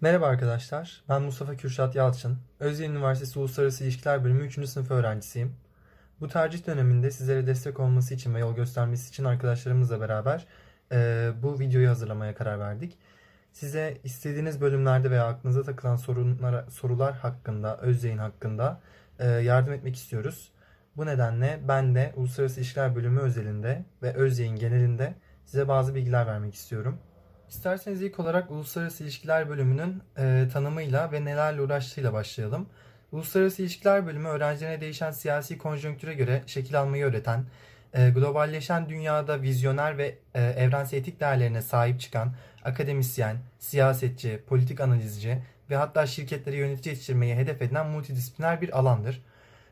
Merhaba arkadaşlar, ben Mustafa Kürşat Yalçın. Özyeğin Üniversitesi Uluslararası İlişkiler Bölümü 3. sınıf öğrencisiyim. Bu tercih döneminde sizlere destek olması için ve yol göstermesi için arkadaşlarımızla beraber e, bu videoyu hazırlamaya karar verdik. Size istediğiniz bölümlerde veya aklınıza takılan sorunlara, sorular hakkında, Özyeğin hakkında e, yardım etmek istiyoruz. Bu nedenle ben de Uluslararası İlişkiler Bölümü özelinde ve Özyeğin genelinde size bazı bilgiler vermek istiyorum. İsterseniz ilk olarak Uluslararası İlişkiler Bölümünün e, tanımıyla ve nelerle uğraştığıyla başlayalım. Uluslararası İlişkiler Bölümü öğrencilerine değişen siyasi konjonktüre göre şekil almayı öğreten, e, globalleşen dünyada vizyoner ve e, evrensel etik değerlerine sahip çıkan akademisyen, siyasetçi, politik analizci ve hatta şirketleri yönetici yetiştirmeyi hedef edilen multidisipliner bir alandır.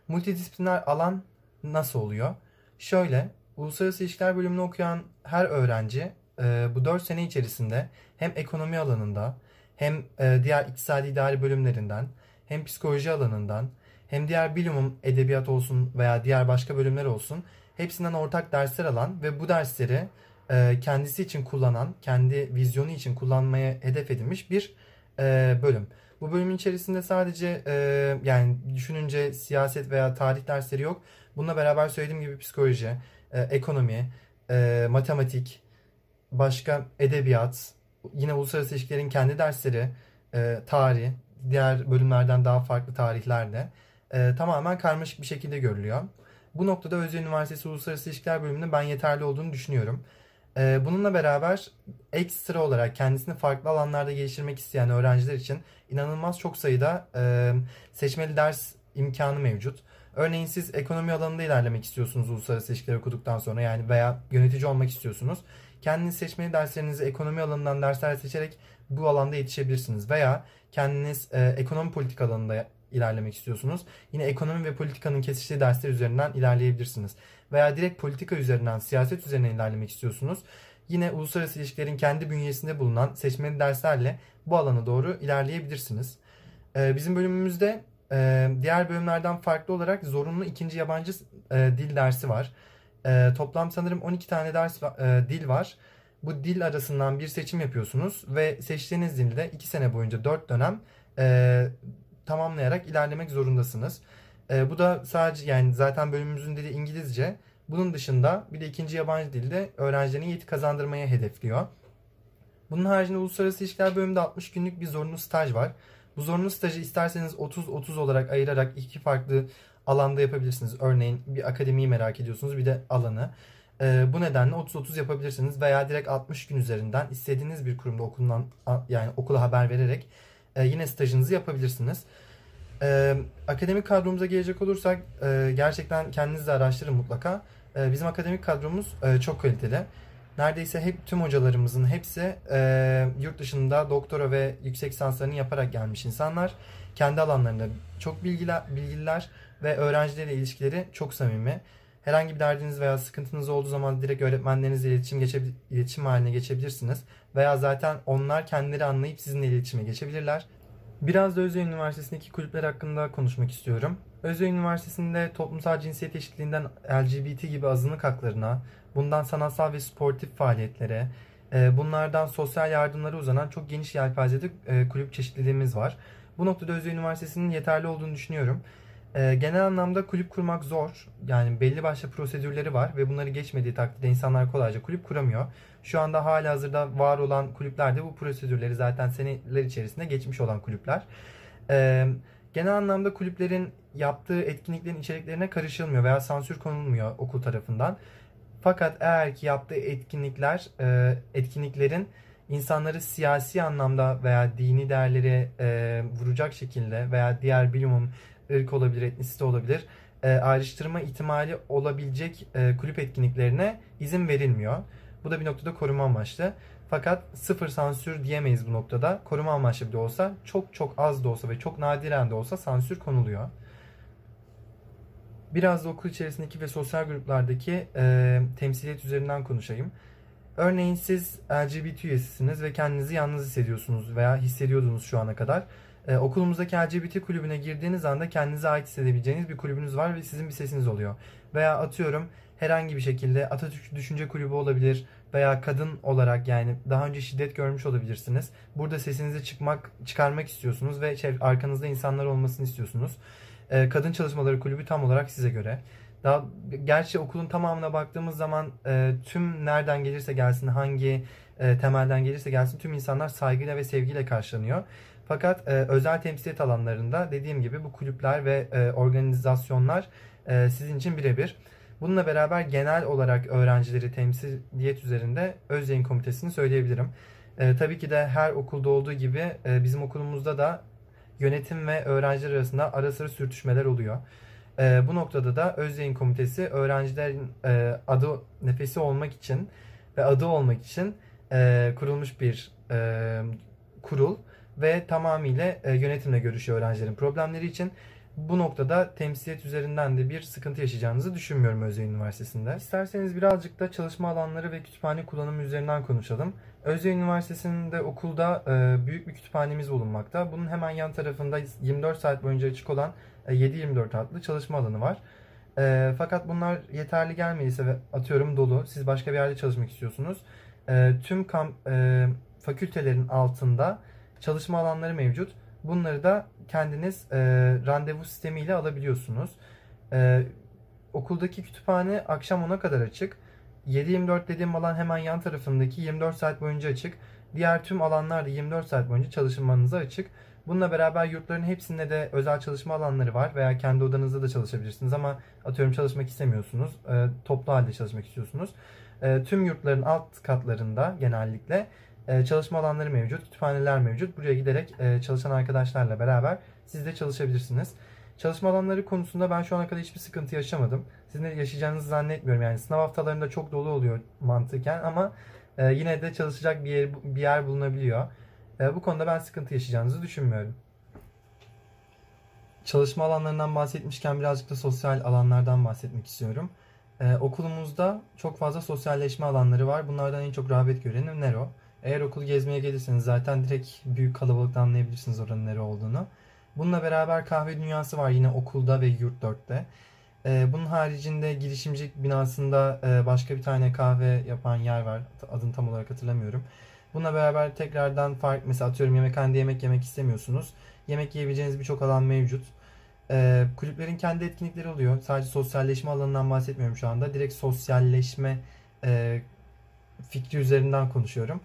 Multidisipliner alan nasıl oluyor? Şöyle, Uluslararası İlişkiler Bölümünü okuyan her öğrenci e, bu 4 sene içerisinde hem ekonomi alanında hem e, diğer iktisadi idari bölümlerinden hem psikoloji alanından hem diğer bilimum edebiyat olsun veya diğer başka bölümler olsun hepsinden ortak dersler alan ve bu dersleri e, kendisi için kullanan, kendi vizyonu için kullanmaya hedef edilmiş bir e, bölüm. Bu bölümün içerisinde sadece e, yani düşününce siyaset veya tarih dersleri yok. Bununla beraber söylediğim gibi psikoloji, e, ekonomi, e, matematik, başka edebiyat, yine uluslararası ilişkilerin kendi dersleri, e, tarih, diğer bölümlerden daha farklı tarihlerde e, tamamen karmaşık bir şekilde görülüyor. Bu noktada Özyeğin Üniversitesi Uluslararası İlişkiler bölümünün ben yeterli olduğunu düşünüyorum. E, bununla beraber ekstra olarak kendisini farklı alanlarda geliştirmek isteyen öğrenciler için inanılmaz çok sayıda e, seçmeli ders imkanı mevcut. Örneğin siz ekonomi alanında ilerlemek istiyorsunuz uluslararası ilişkiler okuduktan sonra yani veya yönetici olmak istiyorsunuz. Kendiniz seçmeli derslerinizi ekonomi alanından dersler seçerek bu alanda yetişebilirsiniz. Veya kendiniz e, ekonomi politik alanında ilerlemek istiyorsunuz. Yine ekonomi ve politikanın kesiştiği dersler üzerinden ilerleyebilirsiniz. Veya direkt politika üzerinden, siyaset üzerinden ilerlemek istiyorsunuz. Yine uluslararası ilişkilerin kendi bünyesinde bulunan seçmeli derslerle bu alana doğru ilerleyebilirsiniz. E, bizim bölümümüzde e, diğer bölümlerden farklı olarak zorunlu ikinci yabancı e, dil dersi var. E, toplam sanırım 12 tane ders e, dil var. Bu dil arasından bir seçim yapıyorsunuz ve seçtiğiniz dilde 2 sene boyunca 4 dönem e, tamamlayarak ilerlemek zorundasınız. E, bu da sadece yani zaten bölümümüzün dili İngilizce. Bunun dışında bir de ikinci yabancı dilde öğrencilerin yeti kazandırmaya hedefliyor. Bunun haricinde uluslararası ilişkiler bölümünde 60 günlük bir zorunlu staj var. Bu zorunlu stajı isterseniz 30-30 olarak ayırarak iki farklı alanda yapabilirsiniz. Örneğin bir akademiyi merak ediyorsunuz bir de alanı. E, bu nedenle 30-30 yapabilirsiniz veya direkt 60 gün üzerinden istediğiniz bir kurumda okuldan yani okula haber vererek e, yine stajınızı yapabilirsiniz. E, akademik kadromuza gelecek olursak e, gerçekten kendiniz de araştırın mutlaka. E, bizim akademik kadromuz e, çok kaliteli. Neredeyse hep tüm hocalarımızın hepsi e, yurt dışında doktora ve yüksek lisanslarını yaparak gelmiş insanlar. Kendi alanlarında çok bilgiler, bilgiler ve öğrencilerle ilişkileri çok samimi. Herhangi bir derdiniz veya sıkıntınız olduğu zaman direkt öğretmenlerinizle iletişim, geçebil iletişim haline geçebilirsiniz. Veya zaten onlar kendileri anlayıp sizinle iletişime geçebilirler. Biraz da Özyeğin Üniversitesi'ndeki kulüpler hakkında konuşmak istiyorum. Özyeğin Üniversitesi'nde toplumsal cinsiyet eşitliğinden LGBT gibi azınlık haklarına, bundan sanatsal ve sportif faaliyetlere, e, bunlardan sosyal yardımlara uzanan çok geniş yelpazede e, kulüp çeşitliliğimiz var. Bu noktada Özyeğin Üniversitesi'nin yeterli olduğunu düşünüyorum. E, genel anlamda kulüp kurmak zor. Yani belli başlı prosedürleri var ve bunları geçmediği takdirde insanlar kolayca kulüp kuramıyor. Şu anda hala hazırda var olan kulüplerde bu prosedürleri zaten seneler içerisinde geçmiş olan kulüpler. E, genel anlamda kulüplerin yaptığı etkinliklerin içeriklerine karışılmıyor veya sansür konulmuyor okul tarafından. Fakat eğer ki yaptığı etkinlikler, e, etkinliklerin insanları siyasi anlamda veya dini değerleri e, vuracak şekilde veya diğer bilimum ırk olabilir, etnisite olabilir e, ayrıştırma ihtimali olabilecek e, kulüp etkinliklerine izin verilmiyor. Bu da bir noktada koruma amaçlı. Fakat sıfır sansür diyemeyiz bu noktada. Koruma amaçlı bile olsa çok çok az da olsa ve çok nadiren de olsa sansür konuluyor. Biraz da okul içerisindeki ve sosyal gruplardaki e, temsiliyet üzerinden konuşayım. Örneğin siz LGBT üyesisiniz ve kendinizi yalnız hissediyorsunuz veya hissediyordunuz şu ana kadar. Ee, okulumuzdaki LGBT kulübüne girdiğiniz anda kendinize ait hissedebileceğiniz bir kulübünüz var ve sizin bir sesiniz oluyor. Veya atıyorum herhangi bir şekilde Atatürk Düşünce Kulübü olabilir veya kadın olarak yani daha önce şiddet görmüş olabilirsiniz. Burada sesinizi çıkmak çıkarmak istiyorsunuz ve arkanızda insanlar olmasını istiyorsunuz. Ee, kadın Çalışmaları Kulübü tam olarak size göre. Daha gerçi okulun tamamına baktığımız zaman e, tüm nereden gelirse gelsin, hangi e, temelden gelirse gelsin tüm insanlar saygıyla ve sevgiyle karşılanıyor. Fakat e, özel temsiliyet alanlarında dediğim gibi bu kulüpler ve e, organizasyonlar e, sizin için birebir. Bununla beraber genel olarak öğrencileri temsiliyet üzerinde öz yayın komitesini söyleyebilirim. E, tabii ki de her okulda olduğu gibi e, bizim okulumuzda da yönetim ve öğrenciler arasında ara sıra sürtüşmeler oluyor. E, bu noktada da öz yayın komitesi öğrencilerin e, adı nefesi olmak için ve adı olmak için e, kurulmuş bir e, kurul ve tamamıyla e, yönetimle görüşüyor öğrencilerin problemleri için. Bu noktada temsiliyet üzerinden de bir sıkıntı yaşayacağınızı düşünmüyorum Özyeğin Üniversitesi'nde. İsterseniz birazcık da çalışma alanları ve kütüphane kullanımı üzerinden konuşalım. Özyeğin Üniversitesi'nde okulda e, büyük bir kütüphanemiz bulunmakta. Bunun hemen yan tarafında 24 saat boyunca açık olan e, 7-24 adlı çalışma alanı var. E, fakat bunlar yeterli gelmediyse ve atıyorum dolu, siz başka bir yerde çalışmak istiyorsunuz. E, tüm kamp, e, fakültelerin altında çalışma alanları mevcut. Bunları da kendiniz e, randevu sistemiyle alabiliyorsunuz. E, okuldaki kütüphane akşam 10'a kadar açık. 7-24 dediğim alan hemen yan tarafındaki 24 saat boyunca açık. Diğer tüm alanlar da 24 saat boyunca çalışmanıza açık. Bununla beraber yurtların hepsinde de özel çalışma alanları var veya kendi odanızda da çalışabilirsiniz ama atıyorum çalışmak istemiyorsunuz, e, toplu halde çalışmak istiyorsunuz. E, tüm yurtların alt katlarında genellikle çalışma alanları mevcut, kütüphaneler mevcut. Buraya giderek e, çalışan arkadaşlarla beraber siz de çalışabilirsiniz. Çalışma alanları konusunda ben şu ana kadar hiçbir sıkıntı yaşamadım. Sizin de yaşayacağınızı zannetmiyorum. Yani sınav haftalarında çok dolu oluyor mantıken ama e, yine de çalışacak bir yer, bir yer bulunabiliyor. Bu konuda ben sıkıntı yaşayacağınızı düşünmüyorum. Çalışma alanlarından bahsetmişken birazcık da sosyal alanlardan bahsetmek istiyorum. Ee, okulumuzda çok fazla sosyalleşme alanları var. Bunlardan en çok rağbet göreni Nero. Eğer okulu gezmeye gelirseniz zaten direkt büyük kalabalıkta anlayabilirsiniz oranın nere olduğunu. Bununla beraber kahve dünyası var yine okulda ve yurt 4'te. Ee, bunun haricinde girişimcilik binasında e, başka bir tane kahve yapan yer var. Adını tam olarak hatırlamıyorum. Bununla beraber tekrardan fark mesela atıyorum yemekhanede yemek yemek istemiyorsunuz. Yemek yiyebileceğiniz birçok alan mevcut. Ee, kulüplerin kendi etkinlikleri oluyor. Sadece sosyalleşme alanından bahsetmiyorum şu anda. Direkt sosyalleşme e, fikri üzerinden konuşuyorum.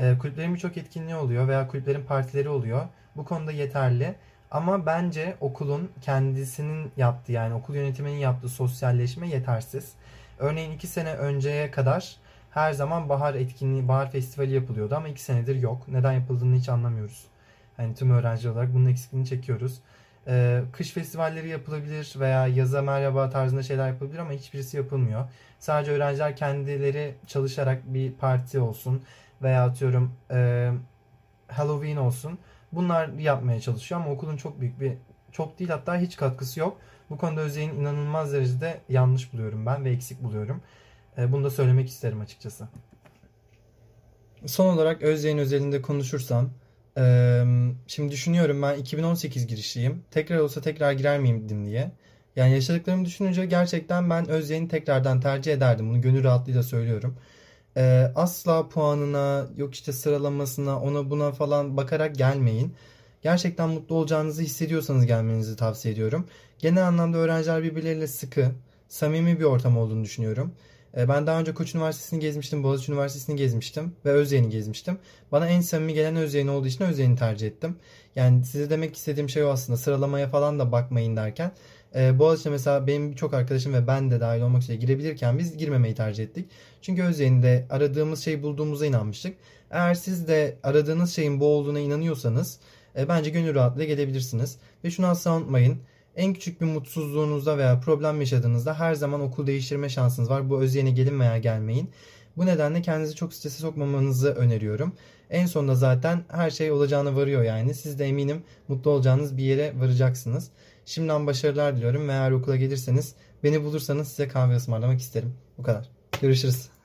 E, kulüplerin birçok etkinliği oluyor veya kulüplerin partileri oluyor. Bu konuda yeterli. Ama bence okulun kendisinin yaptığı yani okul yönetiminin yaptığı sosyalleşme yetersiz. Örneğin iki sene önceye kadar her zaman bahar etkinliği, bahar festivali yapılıyordu ama iki senedir yok. Neden yapıldığını hiç anlamıyoruz. Hani tüm öğrenci olarak bunun eksikliğini çekiyoruz. Ee, kış festivalleri yapılabilir veya yaza merhaba tarzında şeyler yapılabilir ama hiçbirisi yapılmıyor. Sadece öğrenciler kendileri çalışarak bir parti olsun veya atıyorum e, Halloween olsun. Bunlar yapmaya çalışıyor ama okulun çok büyük bir çok değil hatta hiç katkısı yok. Bu konuda Özyeğin inanılmaz derecede yanlış buluyorum ben ve eksik buluyorum. E, bunu da söylemek isterim açıkçası. Son olarak Özyeğin özelinde konuşursam e, şimdi düşünüyorum ben 2018 girişliyim. Tekrar olsa tekrar girer miydim diye. Yani yaşadıklarımı düşününce gerçekten ben Özyeğin'i tekrardan tercih ederdim. Bunu gönül rahatlığıyla söylüyorum e, asla puanına yok işte sıralamasına ona buna falan bakarak gelmeyin. Gerçekten mutlu olacağınızı hissediyorsanız gelmenizi tavsiye ediyorum. Genel anlamda öğrenciler birbirleriyle sıkı, samimi bir ortam olduğunu düşünüyorum. E, ben daha önce Koç Üniversitesi'ni gezmiştim, Boğaziçi Üniversitesi'ni gezmiştim ve Özyeğin'i gezmiştim. Bana en samimi gelen Özyeğin olduğu için Özyeğin'i tercih ettim. Yani size demek istediğim şey o aslında sıralamaya falan da bakmayın derken e, Boğaziçi'ne mesela benim birçok arkadaşım ve ben de dahil olmak üzere girebilirken biz girmemeyi tercih ettik. Çünkü Özyeğin'de aradığımız şeyi bulduğumuza inanmıştık. Eğer siz de aradığınız şeyin bu olduğuna inanıyorsanız e, bence gönül rahatlığıyla gelebilirsiniz. Ve şunu asla unutmayın. En küçük bir mutsuzluğunuzda veya problem yaşadığınızda her zaman okul değiştirme şansınız var. Bu Özyeğin'e gelin veya gelmeyin. Bu nedenle kendinizi çok strese sokmamanızı öneriyorum. En sonunda zaten her şey olacağını varıyor yani. Siz de eminim mutlu olacağınız bir yere varacaksınız. Şimdiden başarılar diliyorum eğer okula gelirseniz beni bulursanız size kahve ısmarlamak isterim. Bu kadar. Görüşürüz.